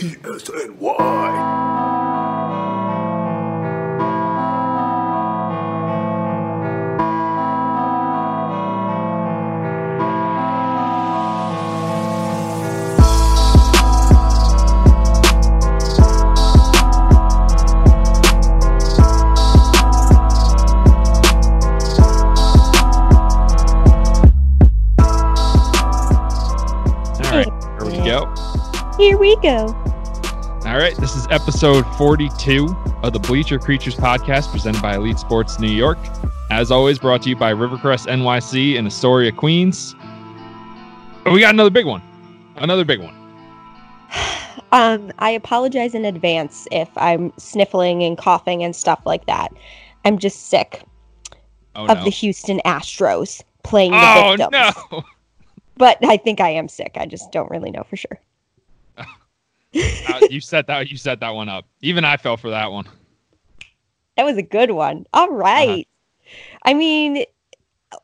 ESNY. Is episode 42 of the Bleacher Creatures podcast presented by Elite Sports New York. As always, brought to you by Rivercrest NYC in Astoria, Queens. But we got another big one. Another big one. Um, I apologize in advance if I'm sniffling and coughing and stuff like that. I'm just sick Oh, of no. the Houston Astros playing the oh, victims. no. But I think I am sick. I just don't really know for sure. Uh, you set that you set that one up. Even I fell for that one. That was a good one. All right. I mean,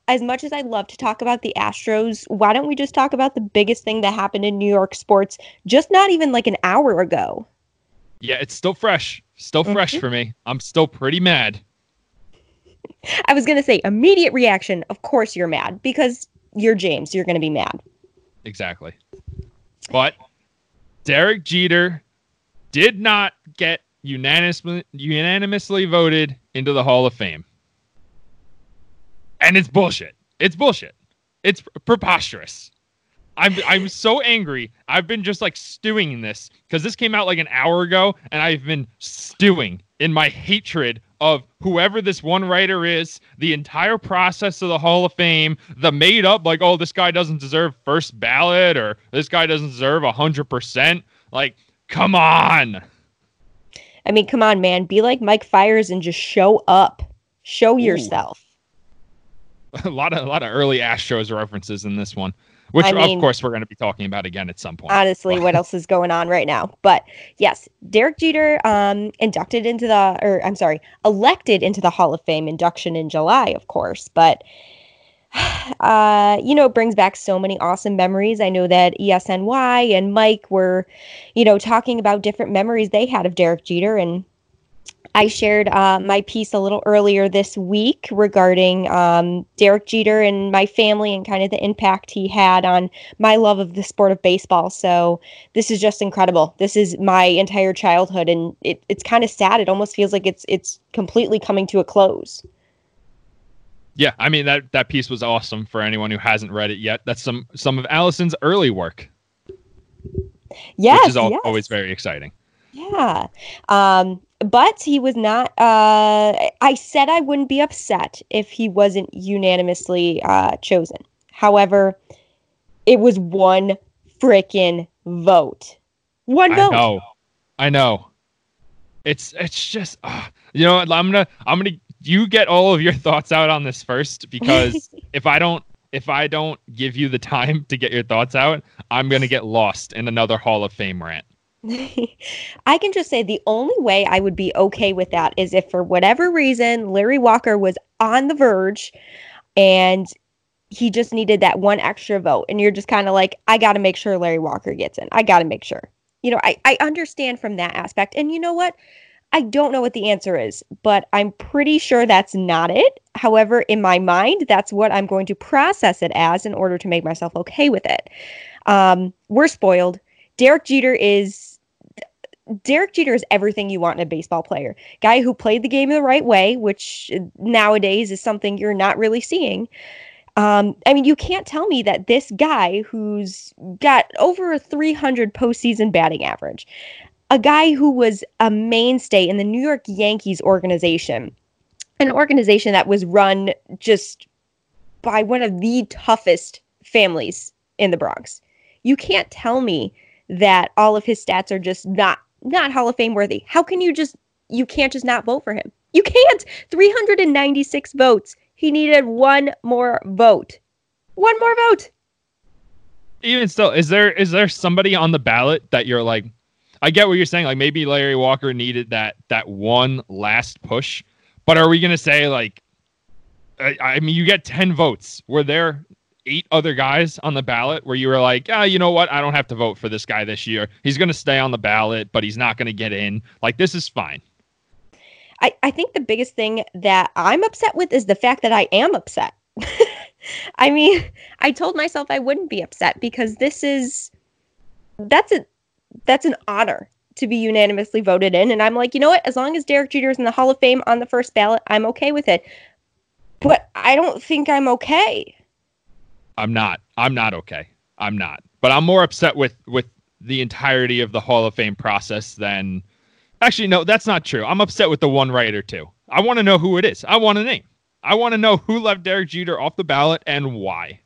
as much as I'd love to talk about the Astros, why don't we just talk about the biggest thing that happened in New York sports just not even like an hour ago? Yeah, it's still fresh. Still fresh Mhm. for me. I'm still pretty mad. I was going to say immediate reaction. Of course you're mad because you're James. You're going to be mad. Exactly. But Derek Jeter did not get unanimously unanimously voted into the Hall of Fame. And it's bullshit. It's bullshit. It's preposterous. I'm I'm so angry. I've been just like stewing in this because this came out like an hour ago, and I've been stewing in my hatred of whoever this one writer is, the entire process of the Hall of Fame, the made up like, oh, this guy doesn't deserve first ballot or this guy doesn't deserve a hundred percent. Like, come on. I mean, come on, man. Be like Mike Fiers and just show up. Show yourself. a lot of a lot of early Astros references in this one, which I mean- of course we're going to be talking about again at some point. Honestly, what else is going on right now? But yes, Derek Jeter um, inducted into the, or I'm sorry, elected into the Hall of Fame induction in July, of course. But uh, you know, it brings back so many awesome memories. I know that ESNY and Mike were, you know, talking about different memories they had of Derek Jeter, and I shared uh, my piece a little earlier this week regarding um, Derek Jeter and my family and kind of the impact he had on my love of the sport of baseball. So this is just incredible. This is my entire childhood, and it, it's kind of sad. It almost feels like it's it's completely coming to a close. Yeah, I mean that that piece was awesome for anyone who hasn't read it yet. That's some some of Allison's early work, Yes, which is al- yes. always very exciting. Yeah. Um, but he was not, uh, I said I wouldn't be upset if he wasn't unanimously uh, chosen. However, it was one freaking vote. One vote. I vote. know, I know. It's it's just uh, you know I'm gonna I'm gonna you get all of your thoughts out on this first because if I don't if I don't give you the time to get your thoughts out, I'm gonna get lost in another Hall of Fame rant. I can just say the only way I would be okay with that is if, for whatever reason, Larry Walker was on the verge and he just needed that one extra vote. And you're just kind of like, I got to make sure Larry Walker gets in. I got to make sure. You know, I, I understand from that aspect. And you know what? I don't know what the answer is, but I'm pretty sure that's not it. However, in my mind, that's what I'm going to process it as in order to make myself okay with it. Um, we're spoiled. Derek Jeter is Derek Jeter is everything you want in a baseball player. Guy who played the game the right way, which nowadays is something you're not really seeing. Um, I mean, you can't tell me that this guy who's got over a 300 postseason batting average, a guy who was a mainstay in the New York Yankees organization, an organization that was run just by one of the toughest families in the Bronx. You can't tell me that all of his stats are just not not Hall of Fame worthy. How can you just you can't just not vote for him? You can't. 396 votes. He needed one more vote. One more vote. even still, is there is there somebody on the ballot that you're like, I get what you're saying. Like maybe Larry Walker needed that that one last push, but are we gonna say like, I, I mean, you get ten votes. Were there eight other guys on the ballot where you were like, ah, you know what? I don't have to vote for this guy this year. He's going to stay on the ballot, but he's not going to get in. Like, this is fine. I, I think the biggest thing that I'm upset with is the fact that I am upset. I mean, I told myself I wouldn't be upset because this is that's a that's an honor to be unanimously voted in. And I'm like, you know what? As long as Derek Jeter is in the Hall of Fame on the first ballot, I'm okay with it. But I don't think I'm okay. I'm not. I'm not okay. I'm not. But I'm more upset with with the entirety of the Hall of Fame process than actually no, that's not true. I'm upset with the one writer too. I want to know who it is. I want a name. I want to know who left Derek Jeter off the ballot and why.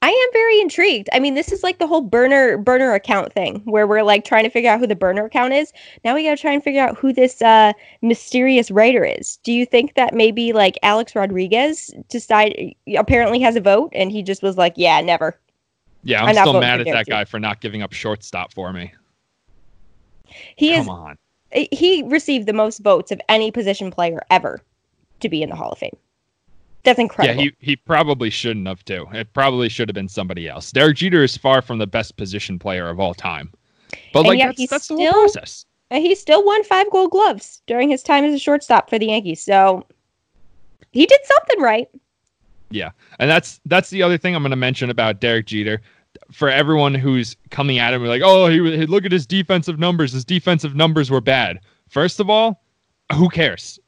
I am very intrigued. I mean, this is like the whole burner burner account thing where we're like trying to figure out who the burner account is. Now we got to try and figure out who this uh, mysterious writer is. Do you think that maybe like Alex Rodriguez decide apparently has a vote and he just was like, yeah, never. Yeah, I'm, I'm still mad at that guy for not giving up shortstop for me. He Come is on. he received the most votes of any position player ever to be in the Hall of Fame. That's incredible. Yeah, he, he probably shouldn't have too. It probably should have been somebody else. Derek Jeter is far from the best position player of all time. But And like that's, that's the whole still- process. And he still won five gold gloves during his time as a shortstop for the Yankees. So he did something right. Yeah. And that's that's the other thing I'm going to mention about Derek Jeter. For everyone who's coming at him like, "Oh, he, he look at his defensive numbers. His defensive numbers were bad." First of all, who cares?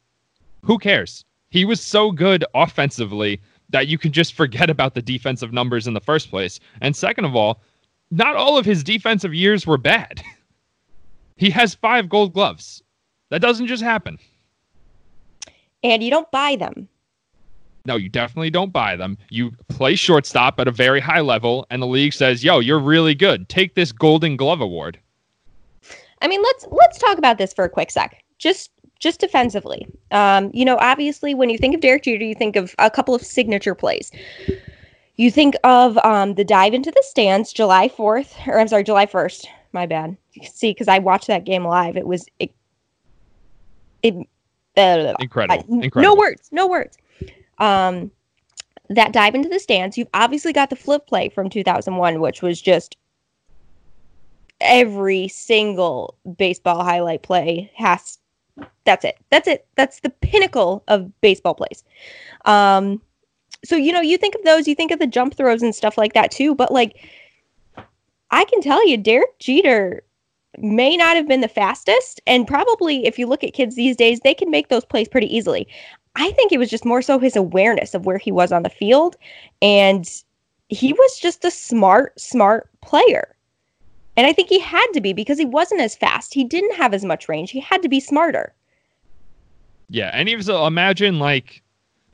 Who cares? He was so good offensively that you can just forget about the defensive numbers in the first place. And second of all, not all of his defensive years were bad. he has 5 gold gloves. That doesn't just happen. And you don't buy them. No, you definitely don't buy them. You play shortstop at a very high level, and the league says, "Yo, you're really good. Take this Golden Glove award." I mean, let's let's talk about this for a quick sec. Just just defensively. Um, you know, obviously when you think of Derek Jeter, you think of a couple of signature plays. You think of um, the dive into the stands July 4th, or I'm sorry, July 1st. My bad. See, because I watched that game live. It was it, it uh, Incredible, I- incredible. No words, no words. Um, that dive into the stands. You've obviously got the flip play from 2001, which was just every single baseball highlight play has. That's it. That's it. That's the pinnacle of baseball plays. Um, so you know, you think of those, you think of the jump throws and stuff like that too. But like, I can tell you, Derek Jeter may not have been the fastest, and probably if you look at kids these days, they can make those plays pretty easily. I think it was just more so his awareness of where he was on the field, and he was just a smart, smart player. And I think he had to be because he wasn't as fast. He didn't have as much range. He had to be smarter. Yeah, and even so, imagine like,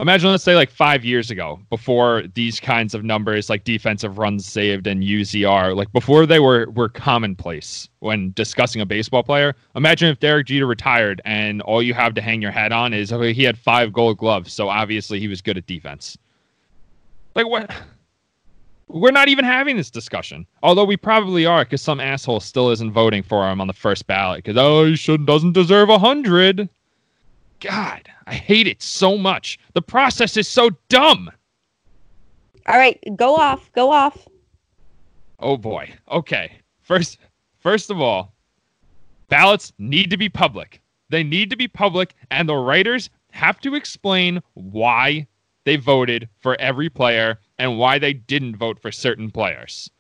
imagine let's say like five years ago, before these kinds of numbers like defensive runs saved and UZR, like before they were were commonplace when discussing a baseball player. Imagine if Derek Jeter retired and all you have to hang your hat on is okay, he had five Gold Gloves, so obviously he was good at defense. Like what? We're not even having this discussion. Although we probably are, because some asshole still isn't voting for him on the first ballot. Because oh, he should doesn't deserve a hundred. God, I hate it so much. The process is so dumb. All right, go off, go off. Oh boy. Okay. First, first of all, ballots need to be public. They need to be public, and the writers have to explain why they voted for every player and why they didn't vote for certain players.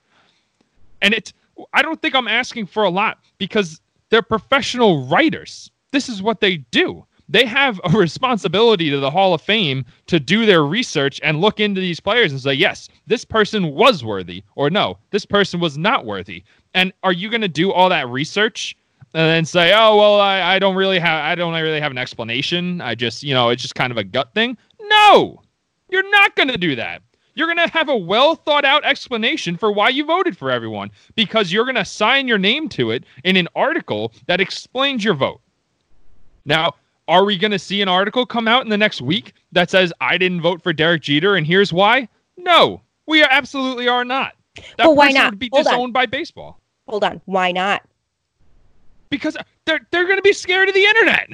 And it's I don't think I'm asking for a lot because they're professional writers. This is what they do. They have a responsibility to the Hall of Fame to do their research and look into these players and say, yes, this person was worthy, or no, this person was not worthy. And are you going to do all that research and then say, oh, well, I, I don't really have, I don't really have an explanation. I just, you know, it's just kind of a gut thing. No, you're not going to do that. You're going to have a well thought out explanation for why you voted for everyone because you're going to sign your name to it in an article that explains your vote. Now, are we going to see an article come out in the next week that says I didn't vote for Derek Jeter and here's why? No, we absolutely are not. That Well, why not? would be Hold on. disowned by baseball Hold on. Why not? because they're they're going to be scared of the internet.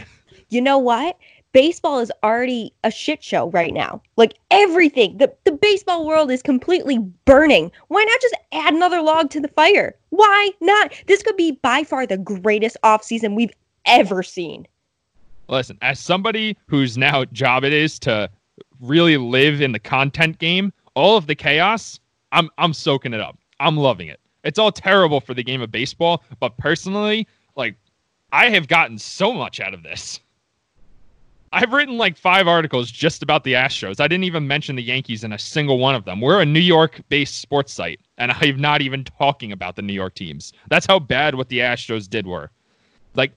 You know what? Baseball is already a shit show right now. Like everything, the, the baseball world is completely burning. Why not just add another log to the fire? Why not? This could be by far the greatest offseason we've ever seen. Listen, as somebody whose now job it is to really live in the content game, all of the chaos, I'm I'm soaking it up. I'm loving it. It's all terrible for the game of baseball, but personally, like I have gotten so much out of this. I've written like five articles just about the Astros. I didn't even mention the Yankees in a single one of them. We're a New York based sports site, and I'm not even talking about the New York teams. That's how bad what the Astros did were. Like,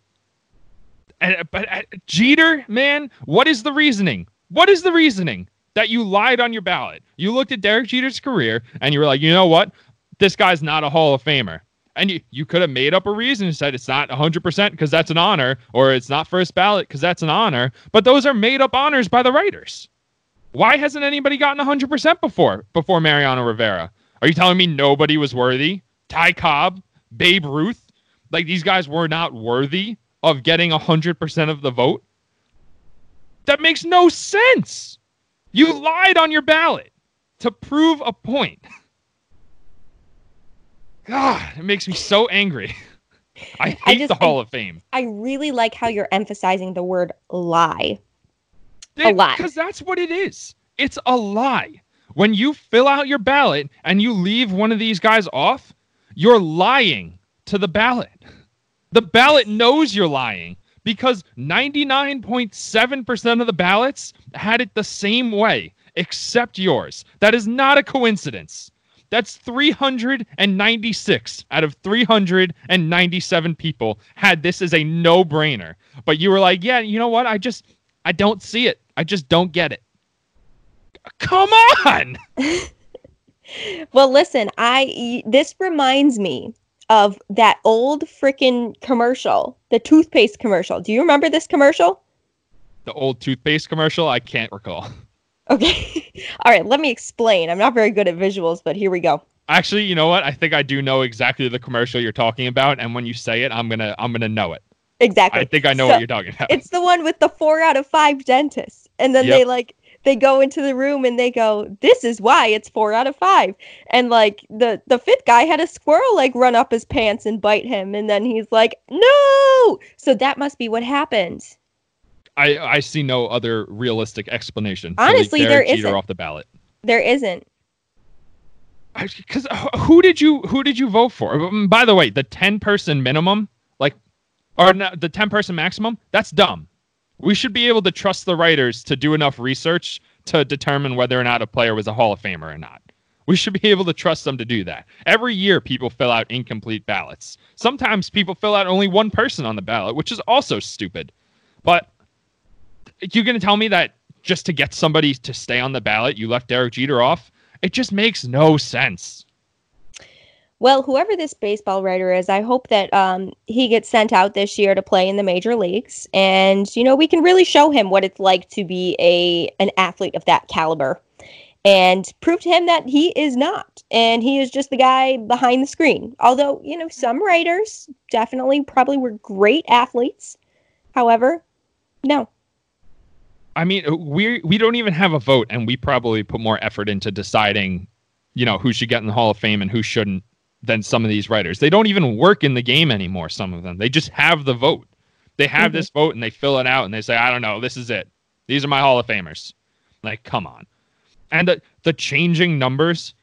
but uh, Jeter, man, what is the reasoning? What is the reasoning that you lied on your ballot? You looked at Derek Jeter's career and you were like, you know what? This guy's not a Hall of Famer and you, you could have made up a reason and said it's not 100% because that's an honor or it's not first ballot because that's an honor but those are made up honors by the writers. Why hasn't anybody gotten 100% before before mariano rivera? Are you telling me nobody was worthy? Ty cobb babe ruth like these guys were not worthy of getting 100% of the vote? That makes no sense. You lied on your ballot to prove a point God, it makes me so angry. I hate I just, the Hall I, of Fame. I really like how you're emphasizing the word lie. a lot. Because that's what it is. It's a lie. When you fill out your ballot and you leave one of these guys off, you're lying to the ballot. The ballot knows you're lying because 99.7% of the ballots had it the same way except yours. That is not a coincidence. That's 396 out of 397 people had this as a no brainer. But you were like, yeah, you know what? I just, I don't see it. I just don't get it. Come on. well, listen, I, this reminds me of that old freaking commercial, the toothpaste commercial. Do you remember this commercial? The old toothpaste commercial? I can't recall. Okay. All right, let me explain. I'm not very good at visuals, but here we go. Actually, you know what? I think I do know exactly the commercial you're talking about, and when you say it, I'm gonna I'm gonna know it. Exactly. I think I know so, what you're talking about. It's the one with the four out of five dentists, and then yep. they like they go into the room and they go, "This is why it's four out of five. And like the the fifth guy had a squirrel like run up his pants and bite him, and then he's like, "No!" So that must be what happened. I I see no other realistic explanation. Honestly, there isn't. off the ballot. There isn't. Because who did you who did you vote for? Um, by the way, the ten person minimum, like, or no, the ten person maximum, that's dumb. We should be able to trust the writers to do enough research to determine whether or not a player was a Hall of Famer or not. We should be able to trust them to do that. Every year, people fill out incomplete ballots. Sometimes people fill out only one person on the ballot, which is also stupid. But you're going to tell me that just to get somebody to stay on the ballot, you left Derek Jeter off? It just makes no sense. Well, whoever this baseball writer is, I hope that um, he gets sent out this year to play in the major leagues, and you know we can really show him what it's like to be a an athlete of that caliber, and prove to him that he is not, and he is just the guy behind the screen. Although you know some writers definitely probably were great athletes, however, no, I mean, we we don't even have a vote, and we probably put more effort into deciding, you know, who should get in the Hall of Fame and who shouldn't than some of these writers. They don't even work in the game anymore. Some of them, they just have the vote. They have mm-hmm. this vote and they fill it out and they say, I don't know, this is it. These are my Hall of Famers. Like, come on. And the the changing numbers.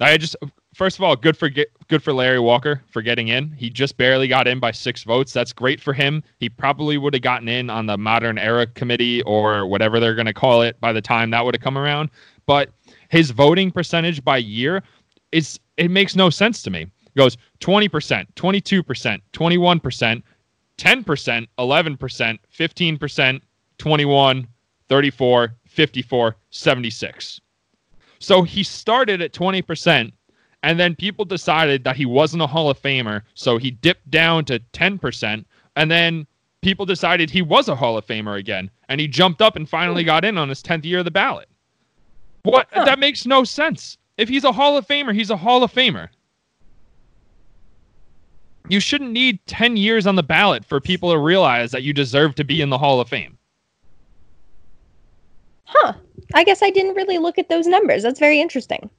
I just first of all, good for good for Larry Walker for getting in. He just barely got in by six votes. That's great for him. He probably would have gotten in on the modern era committee or whatever they're going to call it by the time that would have come around. But his voting percentage by year is it makes no sense to me. It goes 20%, 22%, 21%, 10%, 11%, 15%, 21, 34, 54, 76. So he started at 20% and then people decided that he wasn't a Hall of Famer, so he dipped down to 10%. And then people decided he was a Hall of Famer again, and he jumped up and finally got in on his 10th year of the ballot. What? Huh. That makes no sense. If he's a Hall of Famer, he's a Hall of Famer. You shouldn't need 10 years on the ballot for people to realize that you deserve to be in the Hall of Fame. Huh. I guess I didn't really look at those numbers. That's very interesting.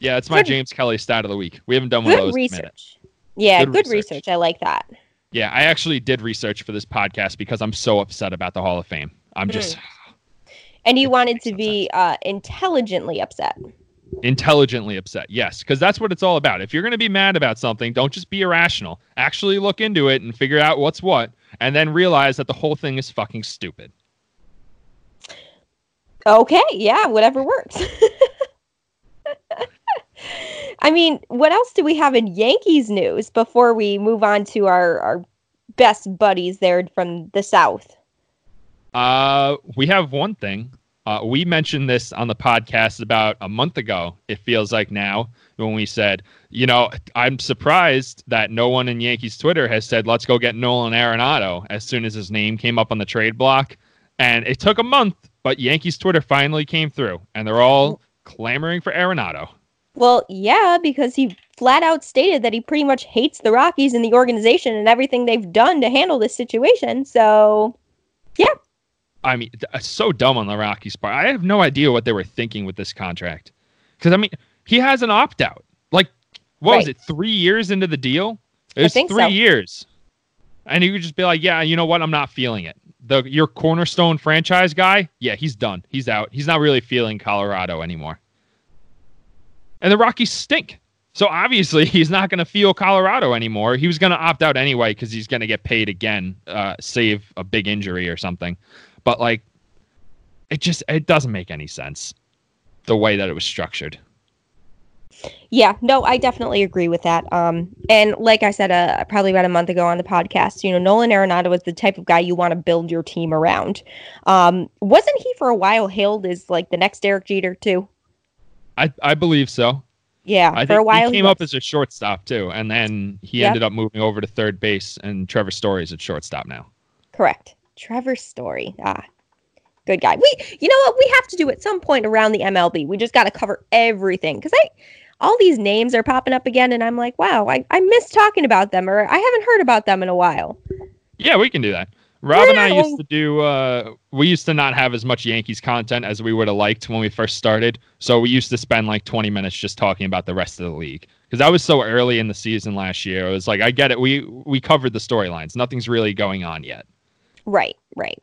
Yeah, it's my Good. James Kelly stat of the week. We haven't done one of Good those in a minute. research. Yeah, Good good, research. research. I like that. Yeah, I actually did research for this podcast because I'm so upset about the Hall of Fame. I'm just And you wanted to be uh, intelligently upset. intelligently upset. Yes, because that's what it's all about. If you're going to be mad about something, don't just be irrational. Actually look into it and figure out what's what, and then realize that the whole thing is fucking stupid. Okay, yeah, whatever works. I mean, what else do we have in Yankees news before we move on to our, our best buddies there from the South? Uh, we have one thing. Uh, we mentioned this on the podcast about a month ago. It feels like now when we said, you know, I'm surprised that no one in Yankees Twitter has said, let's go get Nolan Arenado as soon as his name came up on the trade block. And it took a month, but Yankees Twitter finally came through, and they're all clamoring for Arenado. Well, yeah, because he flat out stated that he pretty much hates the Rockies and the organization and everything they've done to handle this situation. So, yeah. I mean, th- uh, so dumb on the Rockies part. I have no idea what they were thinking with this contract. Because I mean, he has an opt out. Like, what was it? Three years into the deal? It was three so. years, and he could just be like, "Yeah, you know what? I'm not feeling it. The your cornerstone franchise guy, yeah, he's done. He's out. He's not really feeling Colorado anymore." And the Rockies stink. So obviously he's not going to feel Colorado anymore. He was going to opt out anyway because he's going to get paid again, uh, save a big injury or something. But like, it just it doesn't make any sense the way that it was structured. yeah, no, I definitely agree with that. Um, and like I said, uh, probably about a month ago on the podcast, you know, Nolan Arenado is the type of guy you want to build your team around. Um, wasn't he for a while hailed as like the next Derek Jeter too? I I believe so. Yeah, I for a while he came up as a shortstop too, and then he Yep. ended up moving over to third base, and Trevor Story is at shortstop now. Correct. Trevor Story. Ah, good guy. We, you know what? We have to do at some point around the MLB. We just got to cover everything because I, all these names are popping up again, and I'm like, wow, I, I miss talking about them, or I haven't heard about them in a while. Yeah, we can do that. Rob and I used to do. Uh, we used to not have as much Yankees content as we would have liked when we first started. So we used to spend like 20 minutes just talking about the rest of the league because that was so early in the season last year. It was like I get it. We we covered the storylines. Nothing's really going on yet. Right, right.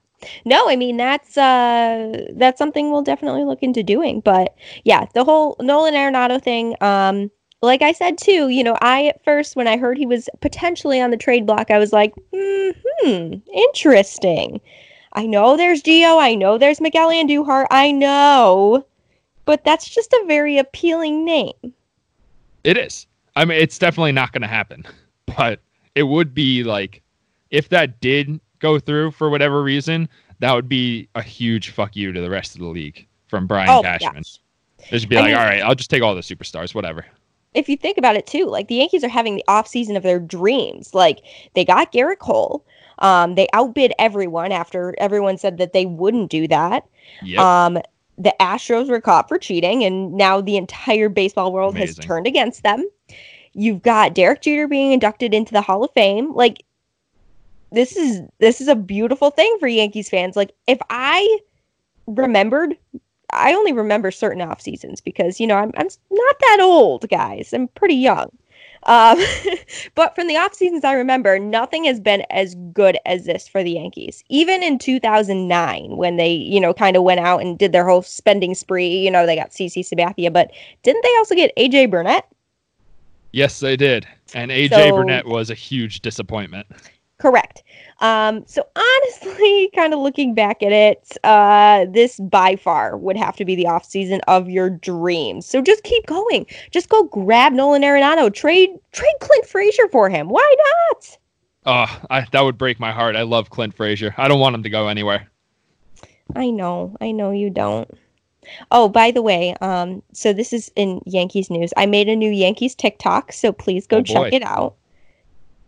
No, I mean that's uh that's something we'll definitely look into doing. But yeah, the whole Nolan Arenado thing, um, like I said too, you know, I at first when I heard he was potentially on the trade block, I was like, hmm, interesting. I know there's Gio, I know there's Miguel and Andujar, I know, but that's just a very appealing name. It is. I mean, it's definitely not going to happen, but it would be like if that did go through for whatever reason, that would be a huge fuck you to the rest of the league from Brian oh Cashman. gosh. They should be I like, mean- all right, I'll just take all the superstars, whatever. If you think about it too, like the Yankees are having the off season of their dreams. Like they got Gerrit Cole. Um, they outbid everyone after everyone said that they wouldn't do that. Yep. Um, the Astros were caught for cheating, and now the entire baseball world has turned against them. You've got Derek Jeter being inducted into the Hall of Fame. Like this is this is a beautiful thing for Yankees fans. Like if I remembered I only remember certain off seasons because you know I'm I'm not that old, guys. I'm pretty young. Um, but from the off seasons I remember, nothing has been as good as this for the Yankees. Even in 2009, when they you know kind of went out and did their whole spending spree, you know they got CC Sabathia, but didn't they also get AJ Burnett? yes, they did. And AJ So- Burnett was a huge disappointment. Correct. Um, so honestly, kind of looking back at it, uh, this by far would have to be the off season of your dreams. So just keep going. Just go grab Nolan Arenado. Trade trade Clint Frazier for him. Why not? Oh, I, that would break my heart. I love Clint Frazier. I don't want him to go anywhere. I know, I know you don't. Oh, by the way, um, so this is in Yankees news. I made a new Yankees TikTok, so please go Oh, check it out.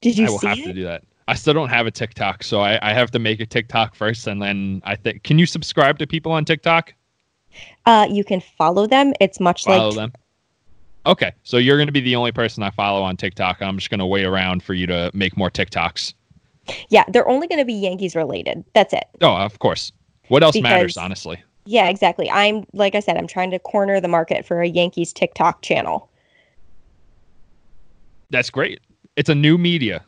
Did you see? I will see have it? to do that. I still don't have a TikTok, so I, I have to make a TikTok first, and then I think. Can you subscribe to people on TikTok? Uh, you can follow them. It's much like. Follow like them. Okay, so you're going to be the only person I follow on TikTok. I'm just going to wait around for you to make more TikToks. yeah, they're only going to be Yankees related. That's it. Oh, of course. What else matters, honestly? Yeah, exactly. I'm like I said, I'm trying to corner the market for a Yankees TikTok channel. That's great. It's a new media.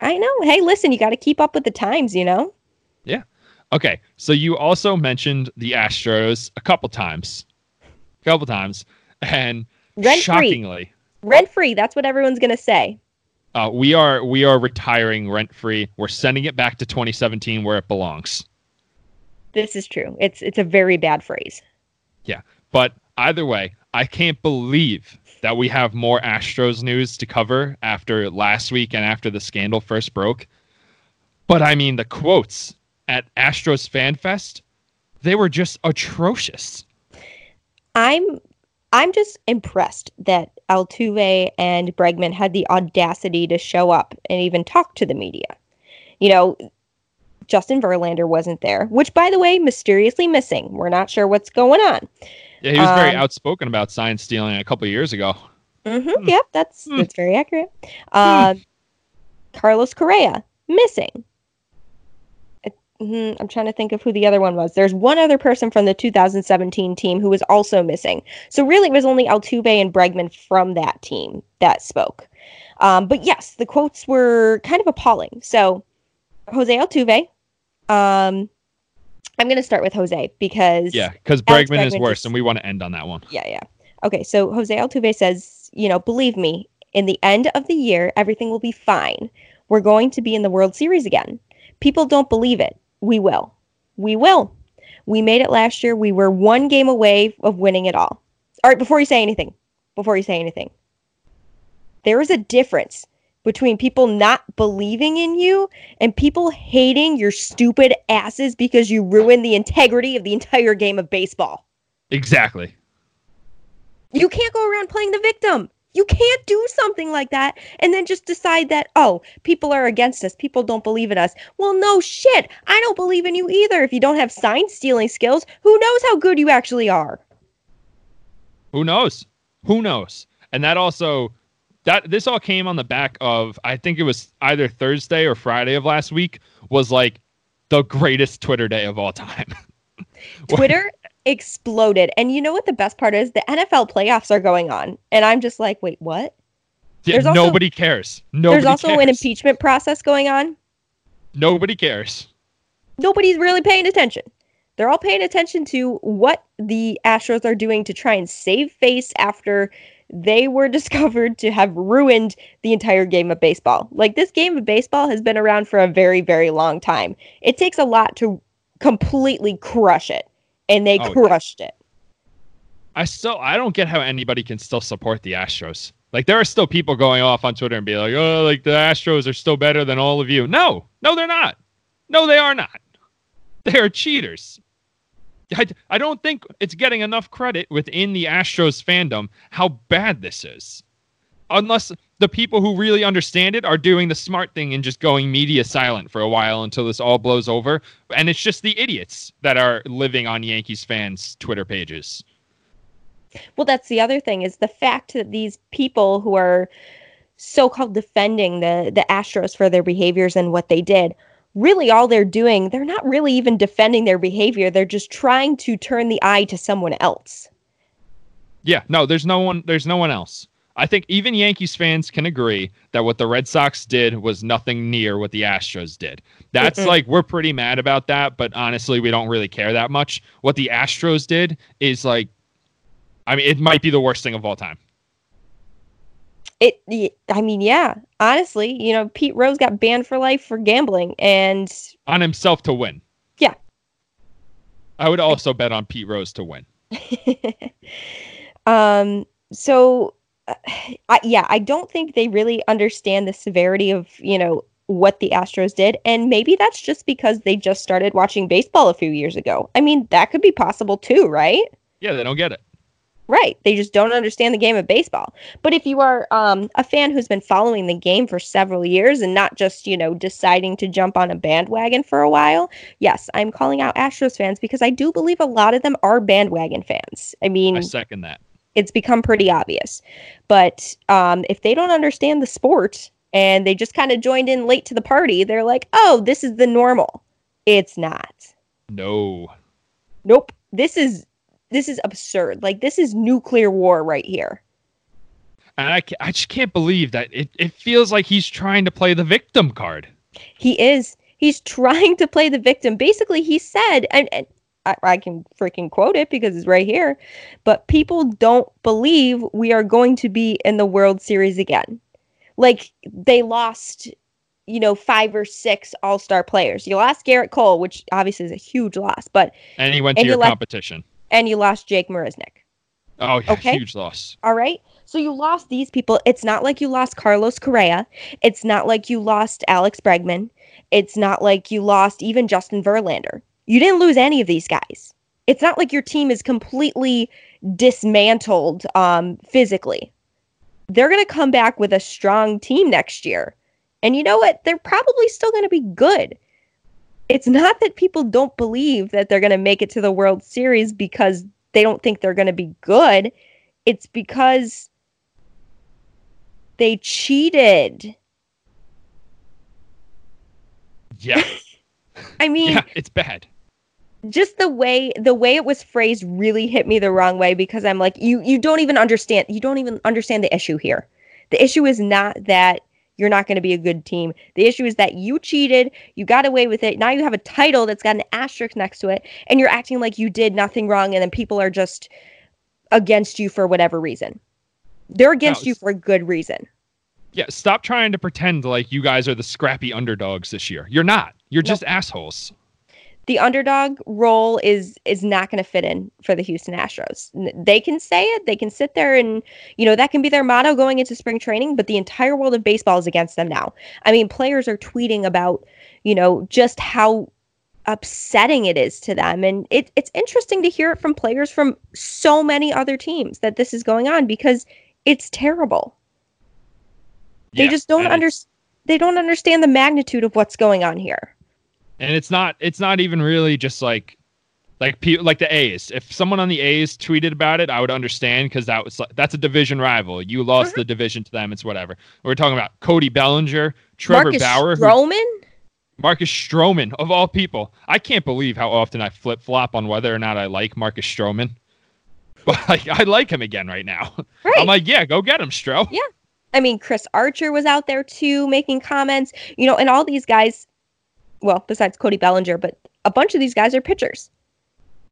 I know. Hey, listen, you got to keep up with the times, you know? Yeah. Okay, so you also mentioned the Astros a couple times, a couple times, and Rent free. shockingly, Rent free. That's what everyone's going to say. uh, we are we are retiring rent free. We're sending it back to 2017 where it belongs. This is true. It's it's a very bad phrase. Yeah, but either way, I can't believe that we have more Astros news to cover after last week and after the scandal first broke. But I mean, the quotes at Astros Fan Fest, they were just atrocious. I'm I'm just impressed that Altuve and Bregman had the audacity to show up and even talk to the media. You know, Justin Verlander wasn't there, which by the way, mysteriously missing. We're not sure what's going on. Yeah, he was very Um, outspoken about sign stealing a couple of years ago. hmm Hmm. Yep, that's Hmm. that's very accurate. Uh, Carlos Correa missing. Uh, mhm, I'm trying to think of who the other one was. There's one other person from the 2017 team who was also missing. So really, it was only Altuve and Bregman from that team that spoke. Um, but yes, the quotes were kind of appalling. So Jose Altuve. Um, I'm going to start with Jose because Yeah, because Alex Bregman is worse, and we want to end on that one. yeah, yeah. Okay, so Jose Altuve says, you know, believe me, in the end of the year, everything will be fine. We're going to be in the World Series again. People don't believe it. We will. We will. We made it last year. We were one game away of winning it all. All right, before you say anything, before you say anything, there is a difference between people not believing in you and people hating your stupid asses because you ruined the integrity of the entire game of baseball. Exactly. You can't go around playing the victim. You can't do something like that and then just decide that, oh, people are against us. People don't believe in us. Well, no shit. I don't believe in you either. If you don't have sign stealing skills, who knows how good you actually are? Who knows? Who knows? And that also that this all came on the back of I think it was either Thursday or Friday of last week was like the greatest Twitter day of all time. Twitter exploded. And you know what the best part is? The NFL playoffs are going on. And I'm just like, wait, what? Yeah, There's also- nobody cares. Nobody There's also cares. an impeachment process going on. Nobody cares. nobody's really paying attention. They're all paying attention to what the Astros are doing to try and save face after they were discovered to have ruined the entire game of baseball. Like this game of baseball has been around for a very, very long time. It takes a lot to completely crush it, and they Oh, yeah. crushed it. I still I don't get how anybody can still support the Astros. Like there are still people going off on Twitter and be like, "Oh, like the Astros are still better than all of you." No, no, they're not. No, they are not. They are cheaters. I, I don't think it's getting enough credit within the Astros fandom how bad this is. Unless the people who really understand it are doing the smart thing and just going media silent for a while until this all blows over. And it's just the idiots that are living on Yankees fans' Twitter pages. Well, that's the other thing is the fact that these people who are so-called defending the the Astros for their behaviors and what they did, really all they're doing, they're not really even defending their behavior. They're just trying to turn the eye to someone else. Yeah, no, there's no one there's no one else. I think even Yankees fans can agree that what the Red Sox did was nothing near what the Astros did. That's Mm-mm. like we're pretty mad about that, but honestly, we don't really care that much. What the Astros did is like I mean, it might be the worst thing of all time. It I mean, yeah, honestly, you know, Pete Rose got banned for life for gambling and On himself to win. Yeah. I would also bet on Pete Rose to win. um so uh, I, yeah i don't think they really understand the severity of you know what the astros did and maybe that's just because they just started watching baseball a few years ago i mean that could be possible too right Yeah, they don't get it. Right they just don't understand the game of baseball but if you are um, a fan who's been following the game for several years and not just you know deciding to jump on a bandwagon for a while yes i'm calling out astros fans because i do believe a lot of them are bandwagon fans i mean I second that. it's become pretty obvious. But um, if they don't understand the sport and they just kind of joined in late to the party, they're like, oh, this is the normal. It's not. No. Nope. this is this is absurd. Like this is nuclear war right here. And I, I just can't believe that it, it feels like he's trying to play the victim card. He is. He's trying to play the victim. Basically, he said, and, and I, I can freaking quote it because it's right here. But people don't believe we are going to be in the World Series again. Like they lost, you know, five or six All Star players. You lost Gerrit Cole, which obviously is a huge loss, but And he went And to your left- competition. And you lost Jake Marisnick. Oh, yeah, Okay. huge loss. All right. So you lost these people. It's not like you lost Carlos Correa. It's not like you lost Alex Bregman. It's not like you lost even Justin Verlander. You didn't lose any of these guys. It's not like your team is completely dismantled um, physically. They're going to come back with a strong team next year. And you know what? They're probably still going to be good. It's not that people don't believe that they're going to make it to the World Series because they don't think they're going to be good. It's because they cheated. Yeah. I mean, yeah, it's bad. just the way the way it was phrased really hit me the wrong way because I'm like, you you don't even understand you don't even understand the issue here. The issue is not that you're not going to be a good team. The issue is that you cheated, you got away with it. Now you have a title that's got an asterisk next to it, and you're acting like you did nothing wrong, and then people are just against you for whatever reason. They're against you for a good reason. Yeah, stop trying to pretend like you guys are the scrappy underdogs this year. You're not. You're just assholes. The underdog role is is not going to fit in for the Houston Astros. They can say it, they can sit there and you know that can be their motto going into spring training, but the entire world of baseball is against them now. I mean, players are tweeting about, you know, just how upsetting it is to them and it, it's interesting to hear it from players from so many other teams that this is going on because it's terrible. They Yeah, just don't and under they don't understand the magnitude of what's going on here. And it's not it's not even really just like like pe- like the A's. If someone on the A's tweeted about it, I would understand because that was that's a division rival. You lost Mm-hmm. the division to them. It's whatever. We're talking about Cody Bellinger, Trevor Marcus Bauer, Stroman? Marcus Stroman of all people. I can't believe how often I flip flop on whether or not I like Marcus Stroman. But like, I like him again right now. Right. I'm like, yeah, go get him, Stro. Yeah. I mean, Chris Archer was out there too, making comments, you know, and all these guys, well, besides Cody Bellinger, but a bunch of these guys are pitchers.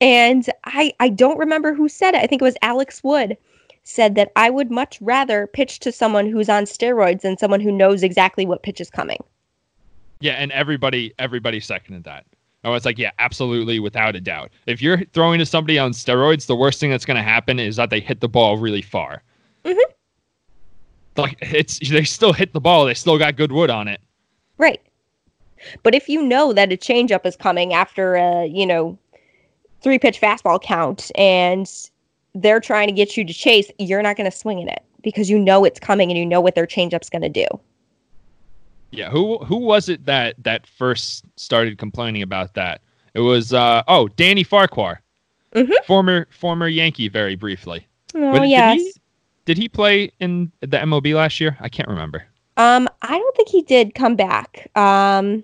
And I, I don't remember who said it. I think it was Alex Wood said that I would much rather pitch to someone who's on steroids than someone who knows exactly what pitch is coming. Yeah, and everybody everybody seconded that. I was like, yeah, absolutely, without a doubt. If you're throwing to somebody on steroids, the worst thing that's going to happen is that they hit the ball really far. Mhm. Like it's they still hit the ball, they still got good wood on it. Right. But if you know that a changeup is coming after a, you know, three pitch fastball count and they're trying to get you to chase, you're not going to swing in it because you know it's coming and you know what their changeup's going to do. Yeah, who who was it that that first started complaining about that? It was uh oh Danny Farquhar, Mhm. former former Yankee, very briefly. Oh, But did yes. he- Did he play in the MLB last year? I can't remember. Um, I don't think he did come back. Um,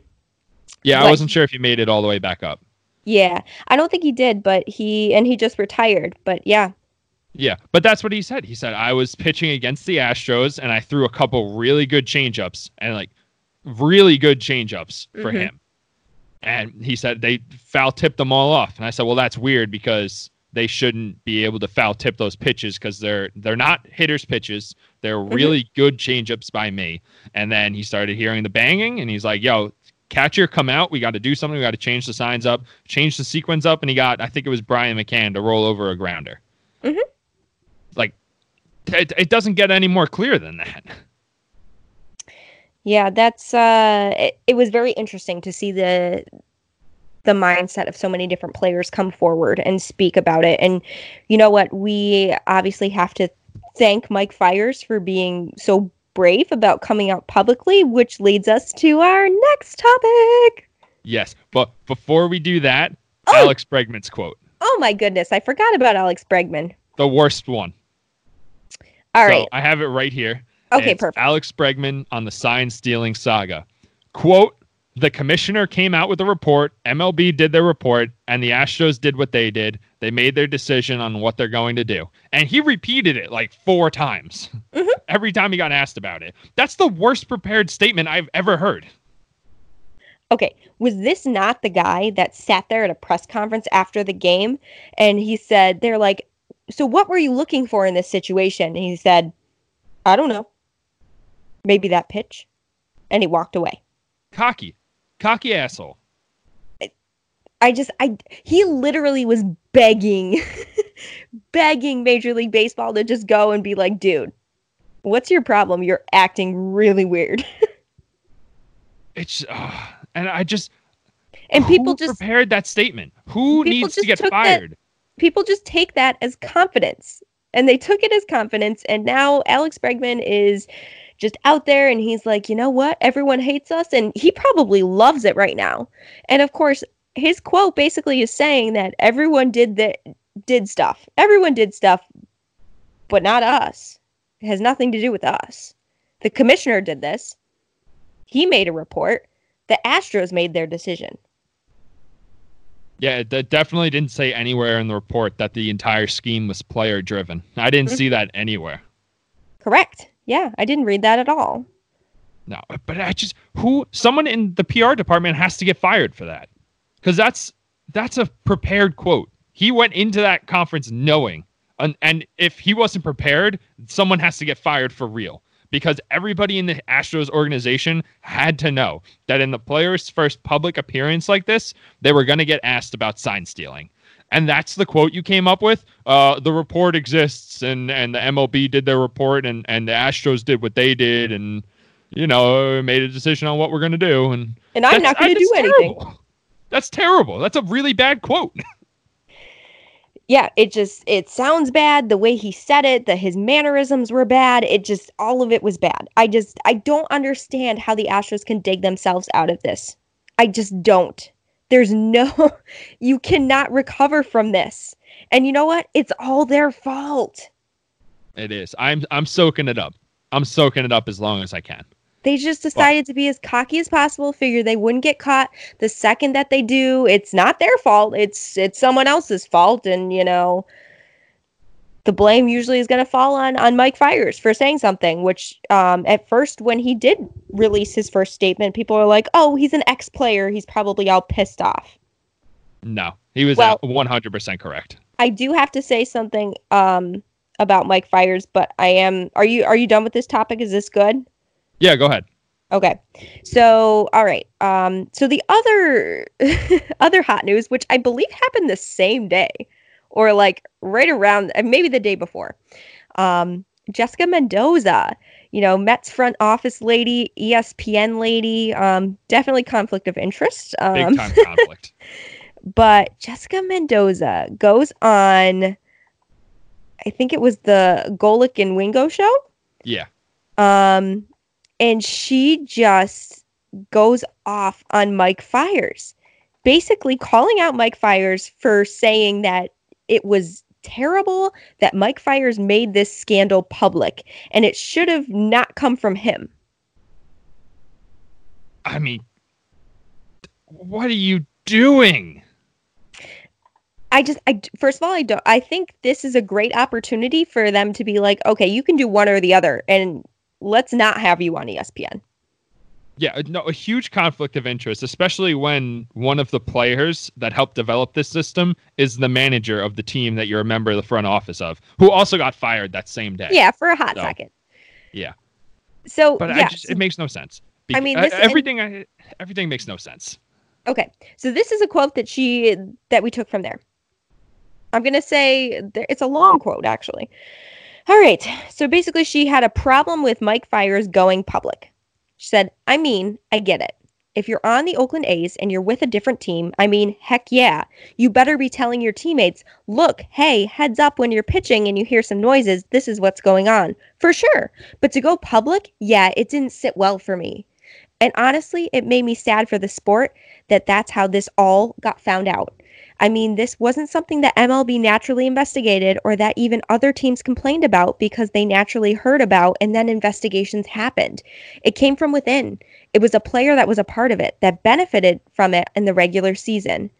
Yeah, I wasn't sure if he made it all the way back up. yeah, I don't think he did, but he and he just retired. But yeah, Yeah, but that's what he said. He said I was pitching against the Astros and I threw a couple really good changeups and like really good changeups for Mhm. him. And he said they foul tipped them all off. And I said, "Well, that's weird because they shouldn't be able to foul tip those pitches because they're they're not hitters pitches. They're really good changeups by me." And then he started hearing the banging and he's like, "Yo, catcher come out. We got to do something. We got to change the signs up, change the sequence up." And he got I think it was Brian McCann to roll over a grounder like it, it doesn't get any more clear than that yeah, that's uh, it, it was very interesting to see the the mindset of so many different players come forward and speak about it. And you know what? We obviously have to thank Mike Fiers for being so brave about coming out publicly, which leads us to our next topic. yes but before we do that Oh! alex bregman's quote Oh my goodness, I forgot about Alex Bregman. the worst one All so right. i have it right here Okay, perfect. alex bregman on the sign stealing saga quote the commissioner came out with a report, MLB did their report, and the Astros did what they did. They made their decision on what they're going to do. And he repeated it like four times Mhm. every time he got asked about it. That's the worst prepared statement I've ever heard. Okay, was this not the guy that sat there at a press conference after the game and he said, they're like, so what were you looking for in this situation? And he said, I don't know. Maybe that pitch. And he walked away. Cocky. Cocky asshole. I just, I, he literally was begging, begging Major League Baseball to just go and be like, dude, what's your problem? You're acting really weird. It's uh, and I just And people just, prepared that statement. Who needs to get took that- fired? people just take that as confidence and they took it as confidence and now alex bregman is just out there and he's like you know what? Everyone hates us and he probably loves it right now. And of course his quote basically is saying that everyone did the did stuff. Everyone did stuff but not us. It has nothing to do with us. The commissioner did this. He made a report. The astros made their decision. Yeah, it it definitely didn't say anywhere in the report that the entire scheme was player driven. I didn't Mhm. see that anywhere. correct yeah i didn't read that at all No, but I just who someone in the PR department has to get fired for that. Cuz that's that's a prepared quote. He went into that conference knowing and, and if he wasn't prepared, someone has to get fired for real. Because everybody in the Astros organization had to know that in the player's first public appearance like this, they were going to get asked about sign stealing. And that's the quote you came up with. Uh, the report exists, and, and the MLB did their report, and, and the Astros did what they did, and you know made a decision on what we're going to do. And and i'm not going to do anything. That's terrible. That's a really bad quote. yeah, it just it sounds bad the way he said it, that his mannerisms were bad. It just all of it was bad. I just I don't understand how the Astros can dig themselves out of this. I just don't. There's no you cannot recover from this. And you know what? It's all their fault. it is. I'm I'm soaking it up. I'm soaking it up as long as I can. They just decided to be as cocky as possible, figure they wouldn't get caught the second that they do. It's not their fault. It's it's someone else's fault and you know the blame usually is going to fall on on Mike Fiers for saying something which um at first when he did release his first statement people are like, "Oh, he's an ex-player. He's probably all pissed off." No, he was Well- 100% correct. I do have to say something um about Mike Fiers, but I am Are you are you done with this topic? Is this good? Yeah, go ahead. Okay. So, all right. Um so the other other hot news which I believe happened the same day or like right around uh, maybe the day before. Um Jessica Mendoza, you know, Mets front office lady, ESPN lady, um definitely conflict of interest. Big Um time conflict. but Jessica Mendoza goes on I think it was the Golic and Wingo show. Yeah. Um, and she just goes off on Mike Fiers, basically calling out Mike Fiers for saying that it was terrible that Mike Fiers made this scandal public and it should have not come from him. I mean, what are you doing? I just, I first of all, I don't. I think this is a great opportunity for them to be like, okay, you can do one or the other, and let's not have you on ESPN. Yeah, no, a huge conflict of interest, especially when one of the players that helped develop this system is the manager of the team that you're a member of the front office of, who also got fired that same day. Yeah, for a hot So, second. yeah. So, But yeah, I just, so- it makes no sense. I Bec- mean, this- and- everything I, everything makes no sense. Okay, so this is a quote that she that we took from there. I'm gonna say there, it's a long quote actually. All right, so basically, she had a problem with Mike Fiers going public. She said, "I mean, I get it. If you're on the Oakland A's and you're with a different team, I mean, heck yeah, you better be telling your teammates, look, hey, heads up when you're pitching and you hear some noises. This is what's going on for sure. But to go public, yeah, it didn't sit well for me." And honestly, it made me sad for the sport that that's how this all got found out. I mean, this wasn't something that MLB naturally investigated or that even other teams complained about because they naturally heard about and then investigations happened. It came from within. It was a player that was a part of it that benefited from it in the regular season.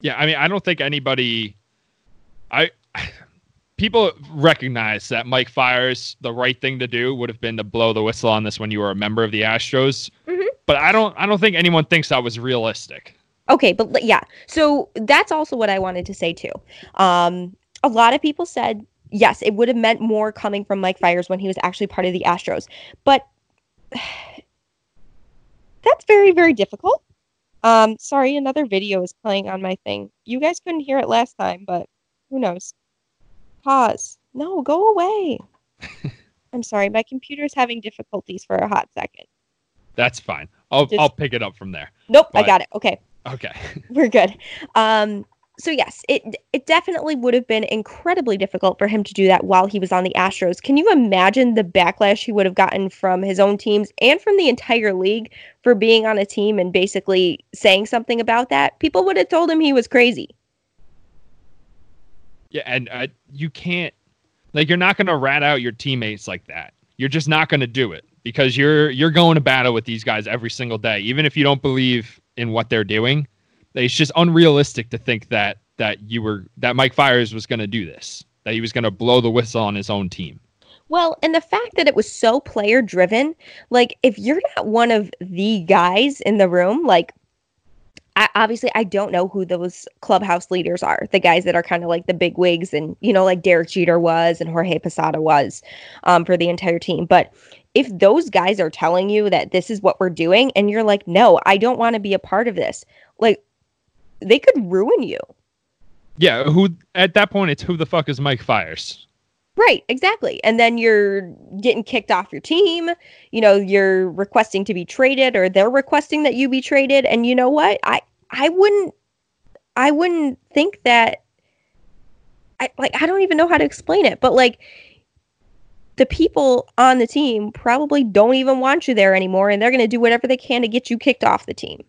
Yeah, I mean, I don't think anybody I people recognize that Mike Fiers the right thing to do would have been to blow the whistle on this when you were a member of the Astros. Mhm. But I don't I don't think anyone thinks that was realistic. Okay, but yeah. So that's also what I wanted to say too. Um, a lot of people said yes, it would have meant more coming from Mike Fiers when he was actually part of the Astros, but that's very very difficult. Um, sorry, another video is playing on my thing. You guys couldn't hear it last time, but who knows? Pause. No, go away. I'm sorry, my computer's having difficulties for a hot second. That's fine. I'll Just- I'll pick it up from there. Nope, I got it. Okay. Okay. we're good. Um, so yes, it it definitely would have been incredibly difficult for him to do that while he was on the Astros. Can you imagine the backlash he would have gotten from his own teams and from the entire league for being on a team and basically saying something about that? People would have told him he was crazy. Yeah, and uh, you can't like you're not going to rat out your teammates like that. You're just not going to do it because you're you're going to battle with these guys every single day, even if you don't believe in what they're doing. It's just unrealistic to think that that you were that Mike Fiers was going to do this, that he was going to blow the whistle on his own team. Well, and the fact that it was so player driven, like if you're not one of the guys in the room, like I, obviously I don't know who those clubhouse leaders are, the guys that are kind of like the big wigs and you know like Derek Jeter was and Jorge Posada was um, for the entire team. But if those guys are telling you that this is what we're doing and you're like, no, I don't want to be a part of this, like they could ruin you. Yeah, who at that point it's who the fuck is Mike Fiers? Right, exactly. And then you're getting kicked off your team. You know, you're requesting to be traded or they're requesting that you be traded. And you know what? I I wouldn't I wouldn't think that I like I don't even know how to explain it, but like the people on the team probably don't even want you there anymore and they're going to do whatever they can to get you kicked off the team.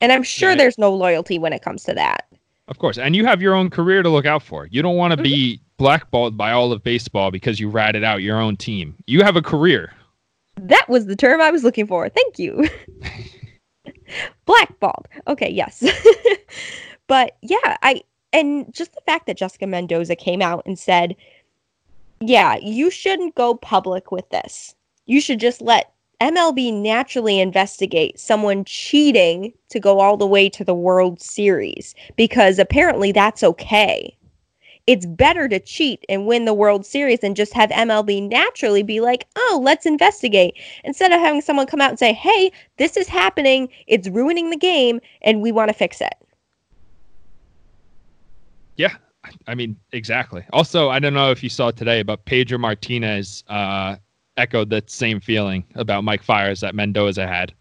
And I'm sure Yeah. there's no loyalty when it comes to that. Of course, and you have your own career to look out for. You don't want to be mm-hmm. blackballed by all of baseball because you ratted out your own team. You have a career. That was the term I was looking for. Thank you. Blackballed. Okay, yes. but yeah, I and just the fact that Jessica Mendoza came out and said, "Yeah, you shouldn't go public with this. You should just let MLB naturally investigate someone cheating to go all the way to the World Series because apparently that's okay." It's better to cheat and win the World Series than just have MLB naturally be like, oh, let's investigate instead of having someone come out and say, hey, this is happening, it's ruining the game, and we want to fix it. Yeah, I mean exactly. Also, I don't know if you saw today, but Pedro Martinez uh, echoed that same feeling about Mike Fiers that Mendoza had.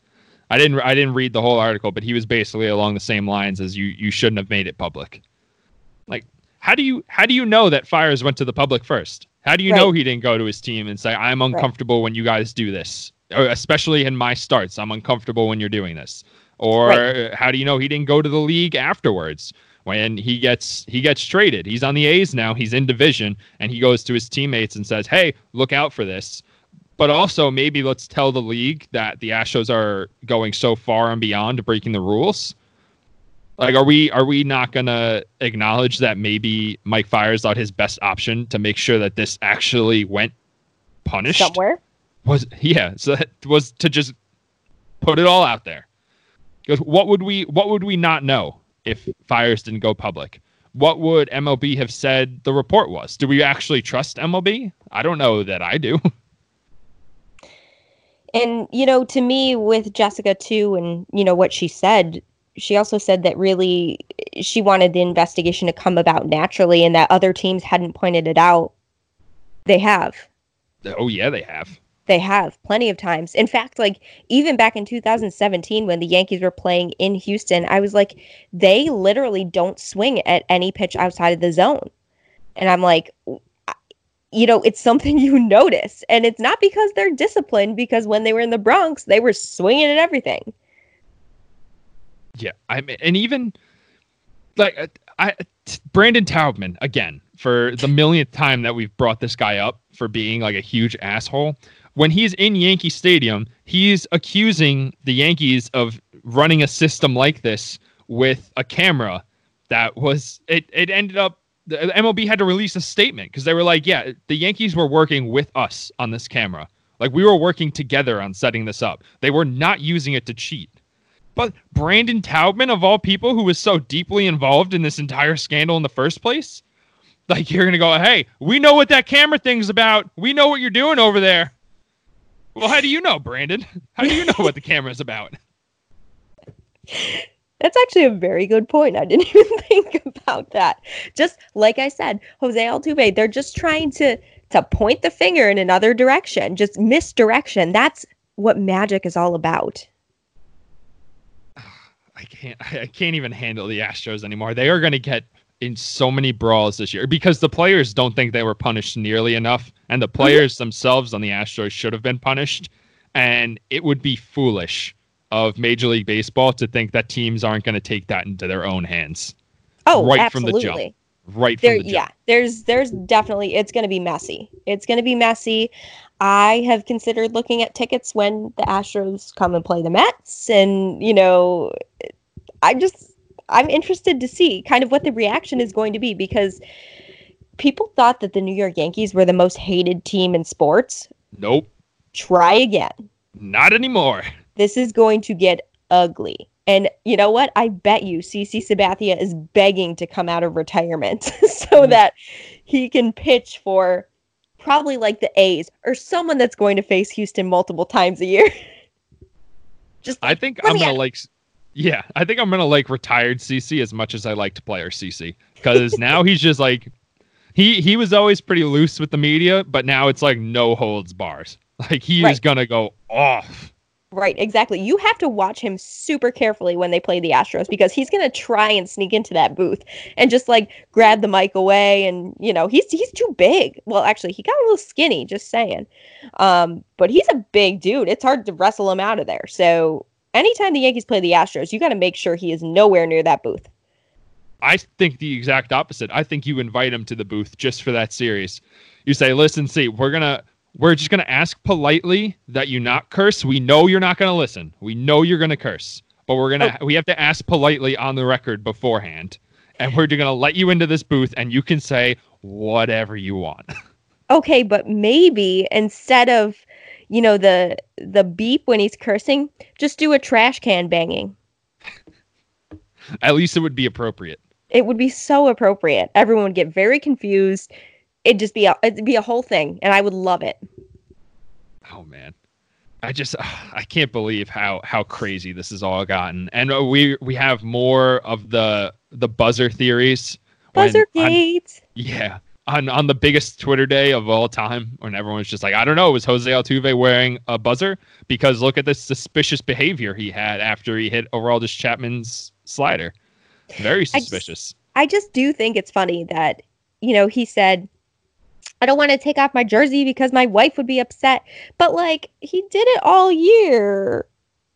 I didn't I didn't read the whole article, but he was basically along the same lines as you you shouldn't have made it public. Like how do you how do you know that Fiers went to the public first? How do you know he didn't go to his team and say I'm uncomfortable when you guys do this, or especially in my starts, I'm uncomfortable when you're doing this? Or Right. how do you know he didn't go to the league afterwards? when he gets he gets traded. He's on the A's now. He's in division, and he goes to his teammates and says, "Hey, look out for this." But also, maybe let's tell the league that the Astros are going so far and beyond breaking the rules. Like, are we are we not gonna acknowledge that maybe Mike Fiers thought his best option to make sure that this actually went punished Somewhere. was yeah, so that was to just put it all out there. Because what would we what would we not know if Fiers didn't go public? What would MLB have said the report was? Do we actually trust MLB? I don't know that I do. And, you know, to me, with Jessica, too, and, you know, what she said, she also said that really she wanted the investigation to come about naturally and that other teams hadn't pointed it out. They have. oh yeah, they have. They have plenty of times. In fact, like even back in 2017 when the Yankees were playing in Houston, I was like, they literally don't swing at any pitch outside of the zone. And I'm like, you know, it's something you notice. And it's not because they're disciplined, because when they were in the Bronx, they were swinging at everything. Yeah, I mean, and even like I, Brandon Taubman again for the millionth time that we've brought this guy up for being like a huge asshole. When he's in Yankee Stadium, he's accusing the Yankees of running a system like this with a camera that was it. It ended up the MLB had to release a statement because they were like, yeah, the Yankees were working with us on this camera. Like we were working together on setting this up. They were not using it to cheat. But Brandon Taubman, of all people, who was so deeply involved in this entire scandal in the first place, like you're gonna go, hey, we know what that camera thing's about. We know what you're doing over there. Well, how do you know, Brandon? How do you know what the camera's about? That's actually a very good point. I didn't even think about that. Just like I said, Jose Altuve, they're just trying to to point the finger in another direction, just misdirection. That's what magic is all about. I can't I can't even handle the Astros anymore. They are going to get in so many brawls this year because the players don't think they were punished nearly enough and the players themselves on the Astros should have been punished and it would be foolish of Major League Baseball to think that teams aren't going to take that into their own hands. Oh, right absolutely. from the jump. Right there, from the yeah. jump. There's there's definitely it's going to be messy. It's going to be messy. I have considered looking at tickets when the Astros come and play the Mets, and you know, I just I'm interested to see kind of what the reaction is going to be because people thought that the New York Yankees were the most hated team in sports. Nope. Try again. Not anymore. This is going to get ugly. And you know what? I bet you CC Sabathia is begging to come out of retirement so Mhm. that he can pitch for probably like the A's or someone that's going to face Houston multiple times a year. Just I think I'm gonna out. like. Yeah, I think I'm gonna like retired CC as much as I like liked player CC because now he's just like he he was always pretty loose with the media, but now it's like no holds bars. Like he is gonna go off. Right, exactly. You have to watch him super carefully when they play the Astros because he's going to try and sneak into that booth and just like grab the mic away and you know, he's he's too big. Well, actually, he got a little skinny, just saying. Um, but he's a big dude. It's hard to wrestle him out of there. So, anytime the Yankees play the Astros, you got to make sure he is nowhere near that booth. I think the exact opposite. I think you invite him to the booth just for that series. You say, "Listen, see, we're gonna." We're just gonna ask politely that you not curse. We know you're not gonna listen. We know you're gonna curse, but we're gonna we have to ask politely on the record beforehand, and we're gonna let you into this booth, and you can say whatever you want. Okay, but maybe instead of, you know, the the beep when he's cursing, just do a trash can banging. At least it would be appropriate. it would be so appropriate. Everyone would get very confused. It'd just be a it'd be a whole thing, and I would love it. Oh man, I just I can't believe how how crazy this has all gotten, and uh, we we have more of the the buzzer theories. Buzzer on- gate. Yeah. On on the biggest Twitter day of all time, when everyone's just like, I don't know, was Jose Altuve wearing a buzzer? Because look at this suspicious behavior he had after he hit Aroldis Chapman's slider. Very I just- suspicious. I just do think it's funny that you know he said, "I don't want to take off my jersey because my wife would be upset," but like he did it all year.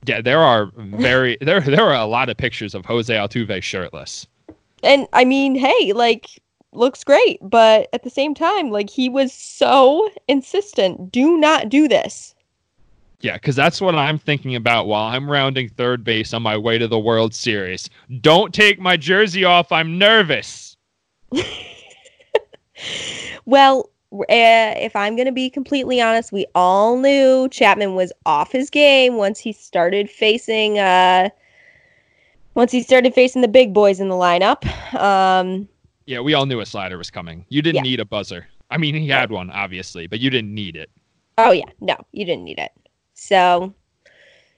Yeah, there are very there there are a lot of pictures of Jose Altuve shirtless. And I mean, hey, like looks great, but at the same time, like he was so insistent, do not do this. Yeah, because that's what I'm thinking about while I'm rounding third base on my way to the World Series. Don't take my jersey off. I'm nervous. Well, uh, if I'm going to be completely honest, we all knew Chapman was off his game once he started facing uh once he started facing the big boys in the lineup. Um Yeah, we all knew a slider was coming. You didn't Yeah. need a buzzer. I mean, he had one, obviously, but you didn't need it. oh yeah, no, you didn't need it. So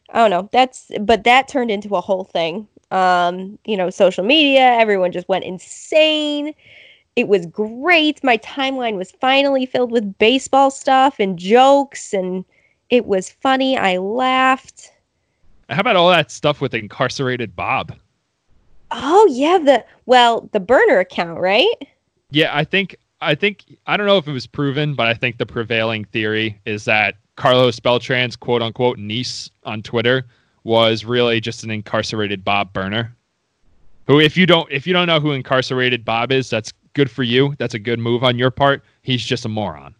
I don't know. That's but that turned into a whole thing. Um, you know, social media, everyone just went insane. It was great. My timeline was finally filled with baseball stuff and jokes and it was funny. I laughed. How about all that stuff with incarcerated Bob? Oh yeah, the well, the burner account, right? Yeah, I think I think I don't know if it was proven, but I think the prevailing theory is that Carlos Beltran's quote unquote niece on Twitter was really just an incarcerated Bob Burner. Who, if you don't, if you don't know who incarcerated Bob is, that's good for you. That's a good move on your part. He's just a moron.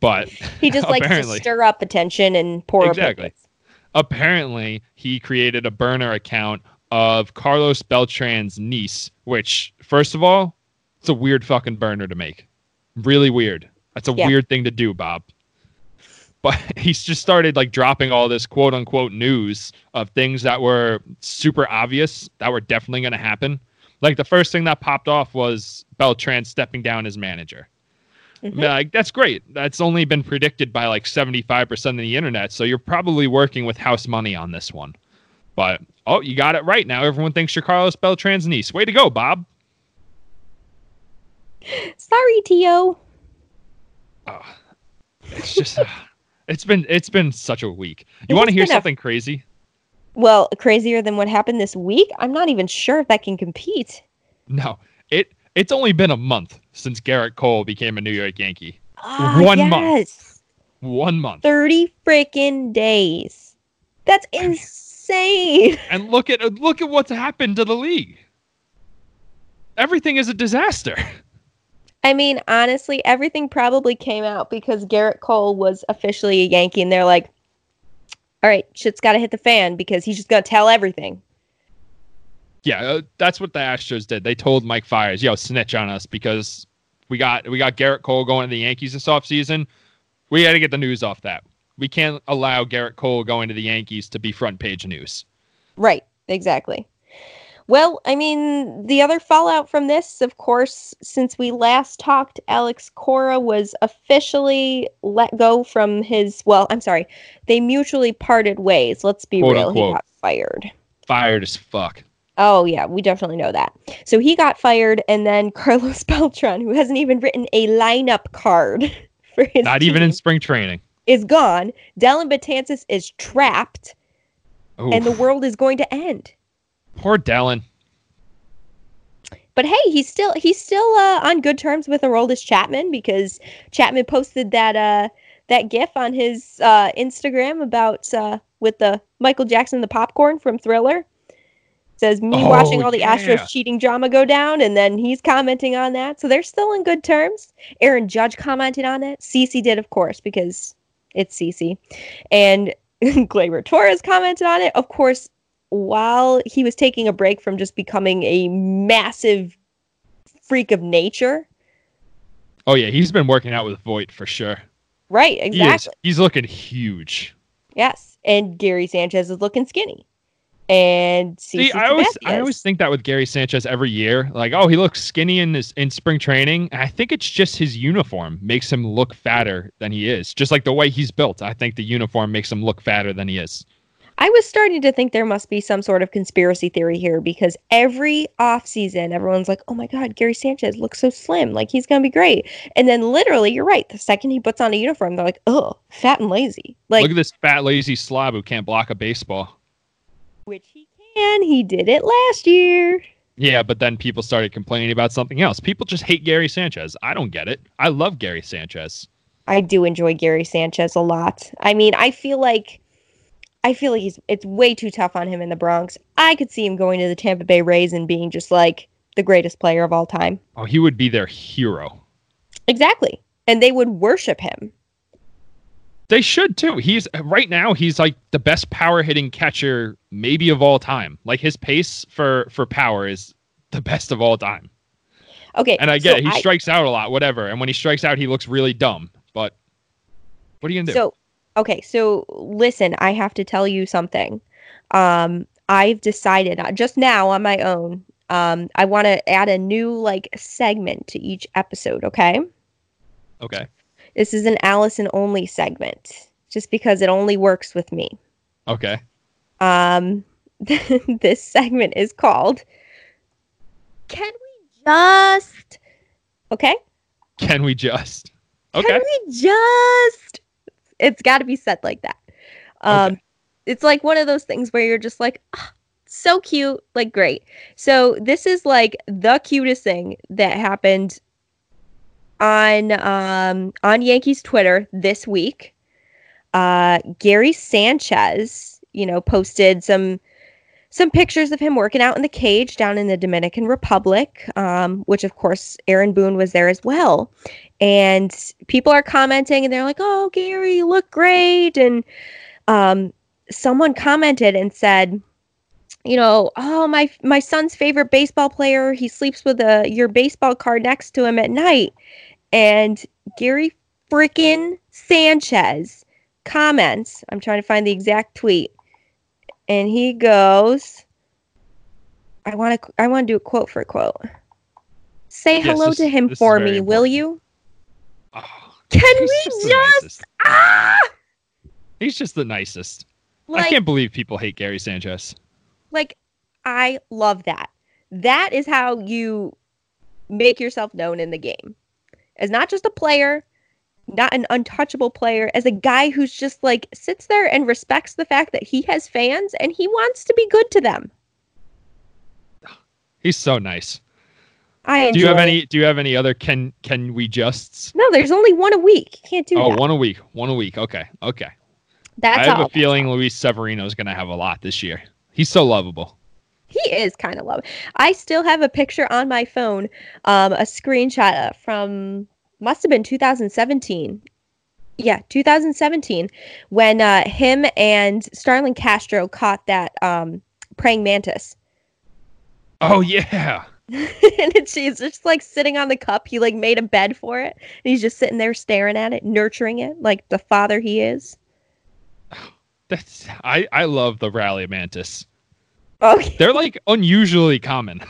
But He just likes to stir up attention and pour Exactly. opinions. apparently he created a burner account of Carlos Beltran's niece, which first of all, it's a weird fucking burner to make. Really weird. That's a Yeah. weird thing to do, Bob. But he's just started like dropping all this quote unquote news of things that were super obvious that were definitely going to happen. Like the first thing that popped off was Beltran stepping down as manager. Mhm. Like that's great. That's only been predicted by like 75% of the internet, so you're probably working with house money on this one. But oh, you got it right now. Everyone thinks you're Carlos Beltran's niece. Way to go, Bob. Sorry, Tio. Oh, it's just uh, it's been it's been such a week. You want to hear been a- something crazy? Well, crazier than what happened this week? I'm not even sure if that can compete. No. It it's only been a month since Gerrit Cole became a New York Yankee. Ah, One month. yes. One month. 30 freaking days. That's insane. And look at look at what's happened to the league. Everything is a disaster. I mean, honestly, everything probably came out because Gerrit Cole was officially a Yankee, and they're like, all right, shit's got to hit the fan because he's just going to tell everything. Yeah, uh, that's what the Astros did. They told Mike Fiers, "Yo, snitch on us because we got we got Gerrit Cole going to the Yankees this offseason. We got to get the news off that. We can't allow Gerrit Cole going to the Yankees to be front page news." Right, exactly. Well, I mean, the other fallout from this, of course, since we last talked, Alex Cora was officially let go from his. Well, I'm sorry, they mutually parted ways. Let's be Quote, real, he got fired. Fired as fuck. Oh yeah, we definitely know that. So he got fired, and then Carlos Beltran, who hasn't even written a lineup card for his Not even in spring training. Is gone. Dellin Betances is trapped, Ooh, and the world is going to end. poor Dellin. But hey, he's still he's still uh, on good terms with Aroldis Chapman because Chapman posted that uh, that GIF on his uh, Instagram about uh, with the Michael Jackson the popcorn from Thriller. Says me Oh, watching all the yeah. Astros cheating drama go down, and then he's commenting on that. So they're still in good terms. Aaron Judge commented on it. CC did, of course, because it's CC, and Gleyber Torres commented on it. Of course, while he was taking a break from just becoming a massive freak of nature. Oh yeah, he's been working out with Voit for sure. Right, He exactly. He's looking huge. Yes. And Gary Sanchez is looking skinny. And See, I always I always think that with Gary Sanchez every year, like, oh, he looks skinny in this in spring training. I think it's just his uniform makes him look fatter than he is. Just like the way he's built, I think the uniform makes him look fatter than he is. I was starting to think there must be some sort of conspiracy theory here because every offseason, everyone's like, oh my God, Gary Sanchez looks so slim. Like, he's going to be great. And then, literally, you're right. The second he puts on a uniform, they're like, oh, fat and lazy. Like, Look at this fat lazy slob who can't block a baseball. Which he can. He did it last year. Yeah, but then people started complaining about something else. People just hate Gary Sanchez. I don't get it. I love Gary Sanchez. I do enjoy Gary Sanchez a lot. I mean, I feel like I feel like he's it's way too tough on him in the Bronx. I could see him going to the Tampa Bay Rays and being just like the greatest player of all time. Oh, he would be their hero. Exactly. And they would worship him. They should too. He's right now. He's like the best power hitting catcher maybe of all time. Like his pace for for power is the best of all time. Okay. And I so get it. He I- strikes out a lot, whatever. And when he strikes out, he looks really dumb. But what are you gonna do? So, okay, so listen, I have to tell you something. Um, I've decided just now on my own. Um, I want to add a new like segment to each episode. Okay, okay. This is an Allison only segment, just because it only works with me. Okay. Um, this segment is called "Can we just?" Okay, Can we just? Okay. Can we just? It's got to be said like that. Um, Okay. it's like one of those things where you're just like, "Ah, so cute, like great. So this is like the cutest thing that happened on um on Yankees Twitter this week. Uh, Gary Sanchez you know, posted some some pictures of him working out in the cage down in the Dominican Republic, um, which of course Aaron Boone was there as well. And people are commenting and they're like, "Oh, Gary, you look great." And um, someone commented and said, you know, oh my my son's favorite baseball player, he sleeps with a your baseball card next to him at night. And Gary freaking Sanchez comments, I'm trying to find the exact tweet. And he goes, I want to I want to do a quote for a quote. Say Yes, hello this- to him for me, will you? Oh, Can we just just, ah He's just the nicest. I can't believe people hate Gary Sanchez. like I love that. That is how you make yourself known in the game. As not just a player, not an untouchable player, as a guy who's just like sits there and respects the fact that he has fans and he wants to be good to them. He's so nice. I Do you have any? Do you have any other? Can can we justs? No, there's only one a week. You can't do Oh, that. one a week. One a week. Okay. Okay. That's I have all. a feeling Luis Severino is going to have a lot this year. He's so lovable. He is kind of low. I still have a picture on my phone, um, a screenshot from must have been 2017. Yeah, 2017, when uh, him and Starlin Castro caught that um, praying mantis. Oh yeah. and it's, she's just like sitting on the cup. He like made a bed for it, and he's just sitting there staring at it, nurturing it like the father he is. That's I I love the rally mantis. Okay. They're like unusually common.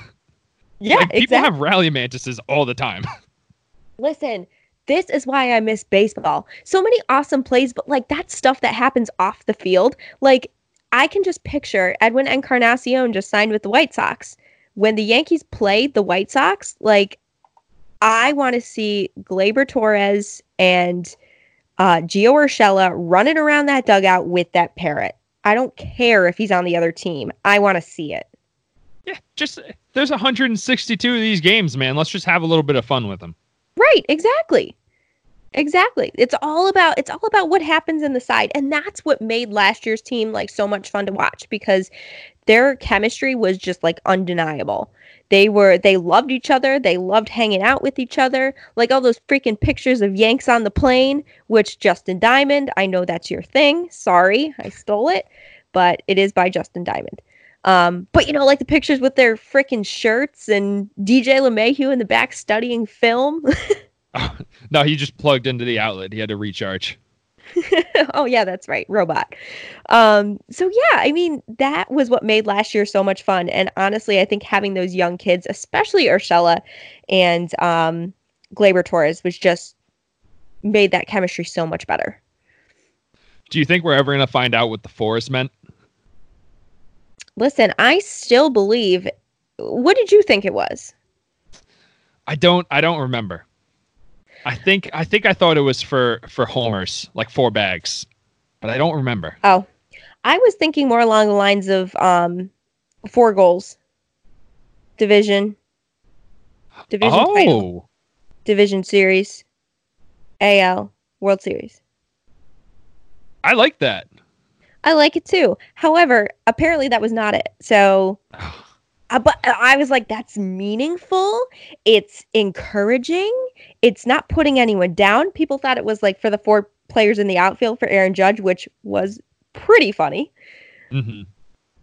Yeah, like, people exactly. have rally mantises all the time. Listen, this is why I miss baseball. So many awesome plays, but like that stuff that happens off the field, like I can just picture Edwin Encarnacion just signed with the White Sox. When the Yankees played the White Sox, like I want to see Gleyber Torres and uh, Gio Urshela running around that dugout with that parrot. I don't care if he's on the other team. I want to see it. yeah, just there's 162 of these games, man. Let's just have a little bit of fun with them. Right, exactly. Exactly. It's all about it's all about what happens in the side and that's what made last year's team like so much fun to watch because their chemistry was just like undeniable. They were they loved each other, they loved hanging out with each other. Like all those freaking pictures of Yanks on the plane, which Justin Diamond, I know that's your thing. Sorry, I stole it, but it is by Justin Diamond. Um, but you know, like the pictures with their freaking shirts and DJ LeMahieu in the back studying film. no, he just plugged into the outlet. He had to recharge. oh yeah, that's right, robot. Um, so yeah, I mean that was what made last year so much fun. And honestly, I think having those young kids, especially Urshela and um, Gleyber Torres, was just made that chemistry so much better. Do you think we're ever gonna find out what the forest meant? Listen, I still believe. What did you think it was? I don't. I don't remember. I think. I think I thought it was for for homers, like four bags, but I don't remember. Oh, I was thinking more along the lines of um, four goals, division, division title, Oh, division series, AL, World Series. I like that. I like it too. However, apparently that was not it. So, uh, but I was like, that's meaningful. It's encouraging. It's not putting anyone down. People thought it was like for the four players in the outfield for Aaron Judge, which was pretty funny. hmm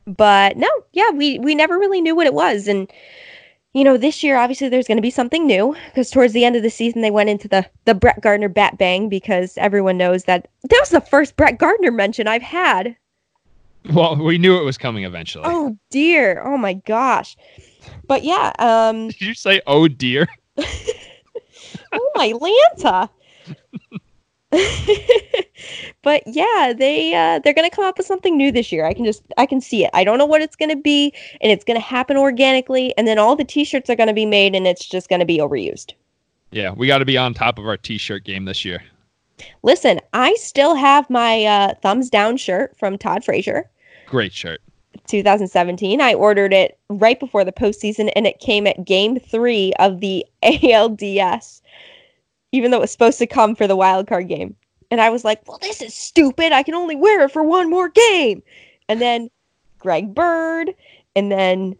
But no, yeah, we we never really knew what it was. And you know, this year obviously there's going to be something new because towards the end of the season they went into the the Brett Gardner bat bang because everyone knows that that was the first Brett Gardner mention I've had Well, we knew it was coming eventually. Oh dear. Oh my gosh. But yeah, um Did you say, "Oh dear"? oh my Lanta. but yeah, they uh they're going to come up with something new this year. I can just I can see it. I don't know what it's going to be and it's going to happen organically and then all the t-shirts are going to be made and it's just going to be overused. Yeah, we got to be on top of our T-shirt game this year. Listen, I still have my uh thumbs down shirt from Todd Frazier. Great shirt. 2017. I ordered it right before the postseason, and it came at game three of the ALDS, even though it was supposed to come for the wild card game. And I was like, well, this is stupid. I can only wear it for one more game. and then Greg Bird, and then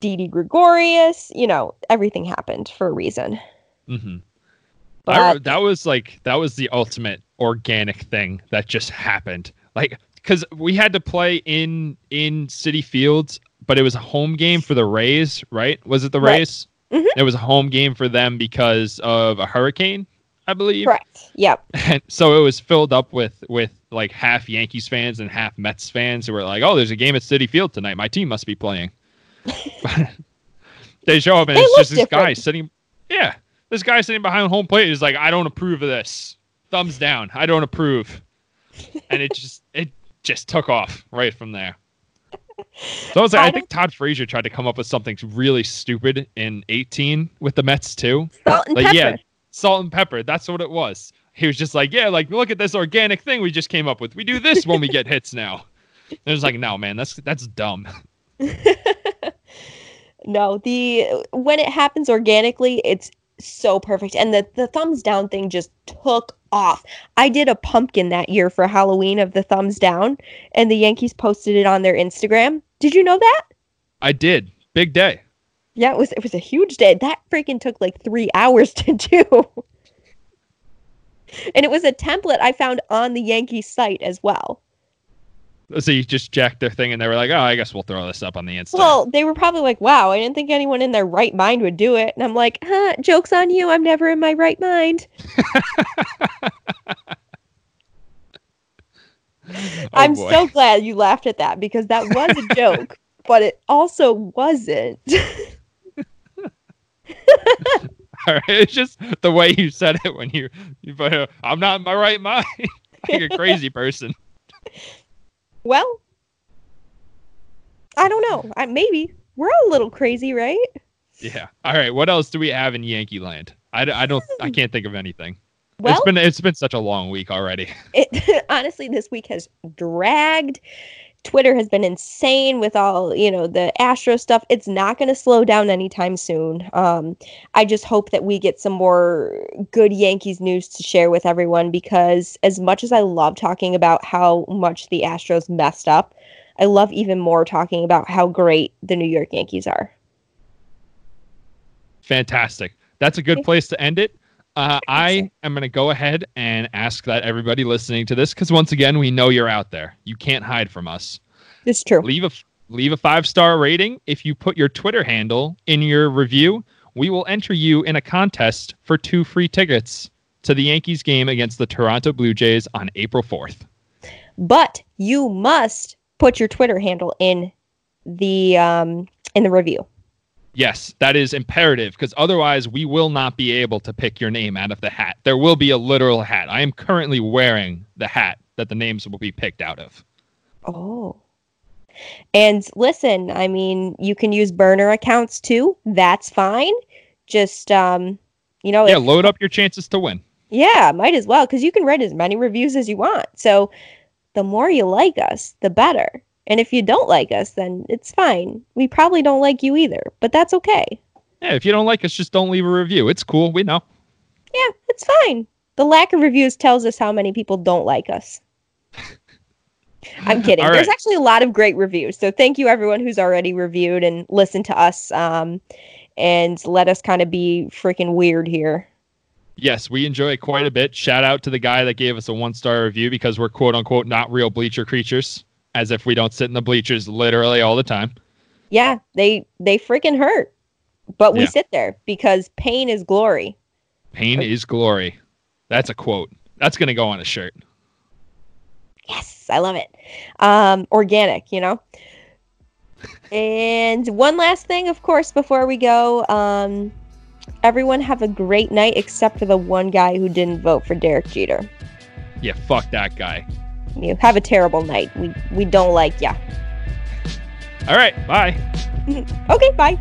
Didi Gregorius. You know, everything happened for a reason. hmm But that was like that was the ultimate organic thing that just happened. Like because we had to play in in Citi Fields, but it was a home game for the Rays, right? Was it the Right. Rays? Mhm. It was a home game for them because of a hurricane, I believe. correct. Yep. And so it was filled up with with like half Yankees fans and half Mets fans who were like, "Oh, there's a game at Citi Field tonight. My team must be playing." they show up and They it's just this guy sitting. This guy sitting behind home plate is like, "I don't approve of this. Thumbs down. I don't approve." And it just it just took off right from there. So I was like, I I think Todd Frazier tried to come up with something really stupid in 18 with the Mets too. Salt and Like, pepper. yeah, salt and pepper. That's what it was. He was just like, yeah, like look at this organic thing we just came up with. We do this when we get hits now. And it was like, no, man, that's that's dumb. No, the when it happens organically, it's so perfect. And the the thumbs down thing just took off. I did a pumpkin that year for Halloween of the thumbs down, and the Yankees posted it on their Instagram. Did you know that? I did. Big day. Yeah, it was it was a huge day. That freaking took like three hours to do. And it was a template I found on the Yankees site as well. So you just jacked their thing and they were like, oh, I guess we'll throw this up on the Insta. Well, they were probably like, wow, I didn't think anyone in their right mind would do it. And I'm like, huh, joke's on you. I'm never in my right mind. Oh, I'm boy. so glad you laughed at that because that was a joke, but it also wasn't. All right, it's just the way you said it when you, you but uh, I'm not in my right mind. like a crazy person. Well, I don't know. I, maybe we're all a little crazy, right? Yeah. All right. What else do we have in Yankee Land? I don't. I hmm. can't think of anything. Well, it's been it's been such a long week already. it honestly this week has dragged twitter has been insane with all you know the astro stuff it's not going to slow down anytime soon um i just hope that we get some more good yankees news to share with everyone because as much as i love talking about how much the astros messed up i love even more talking about how great the new york yankees are Fantastic. That's a good place to end it. Uh, I am going to go ahead and ask that everybody listening to this, because once again, we know you're out there. You can't hide from us. it's true Leave a leave a five star rating. If you put your Twitter handle in your review, we will enter you in a contest for two free tickets to the Yankees game against the Toronto Blue Jays on April 4th. but you must put your twitter handle in the um in the review Yes, that is imperative because otherwise we will not be able to pick your name out of the hat. There will be a literal hat. I am currently wearing the hat that the names will be picked out of. Oh. And listen, I mean, you can use burner accounts too. That's fine. Just um, you know, Yeah, if- load up your chances to win. yeah, might as well because you can write as many reviews as you want. So the more you like us, the better. And if you don't like us, then it's fine. We probably don't like you either, but that's okay. Yeah, if you don't like us, just don't leave a review. It's cool. We know. Yeah, it's fine. The lack of reviews tells us how many people don't like us. I'm kidding. All There's right. actually a lot of great reviews. So thank you everyone who's already reviewed and listened to us um, and let us kind of be freaking weird here. Yes, we enjoy it quite a bit. Shout out to the guy that gave us a one star review because we're quote unquote not real bleacher creatures, as if we don't sit in the bleachers literally all the time. Yeah, they they freaking hurt. But we Yeah. sit there because pain is glory. Pain is glory. That's a quote. That's going to go on a shirt. Yes, I love it. Um, organic, you know. and one last thing, of course, before we go, um, everyone have a great night, except for the one guy who didn't vote for Derek Jeter. Yeah, fuck that guy. You have a terrible night. We we don't like ya. All right, bye. Okay, bye.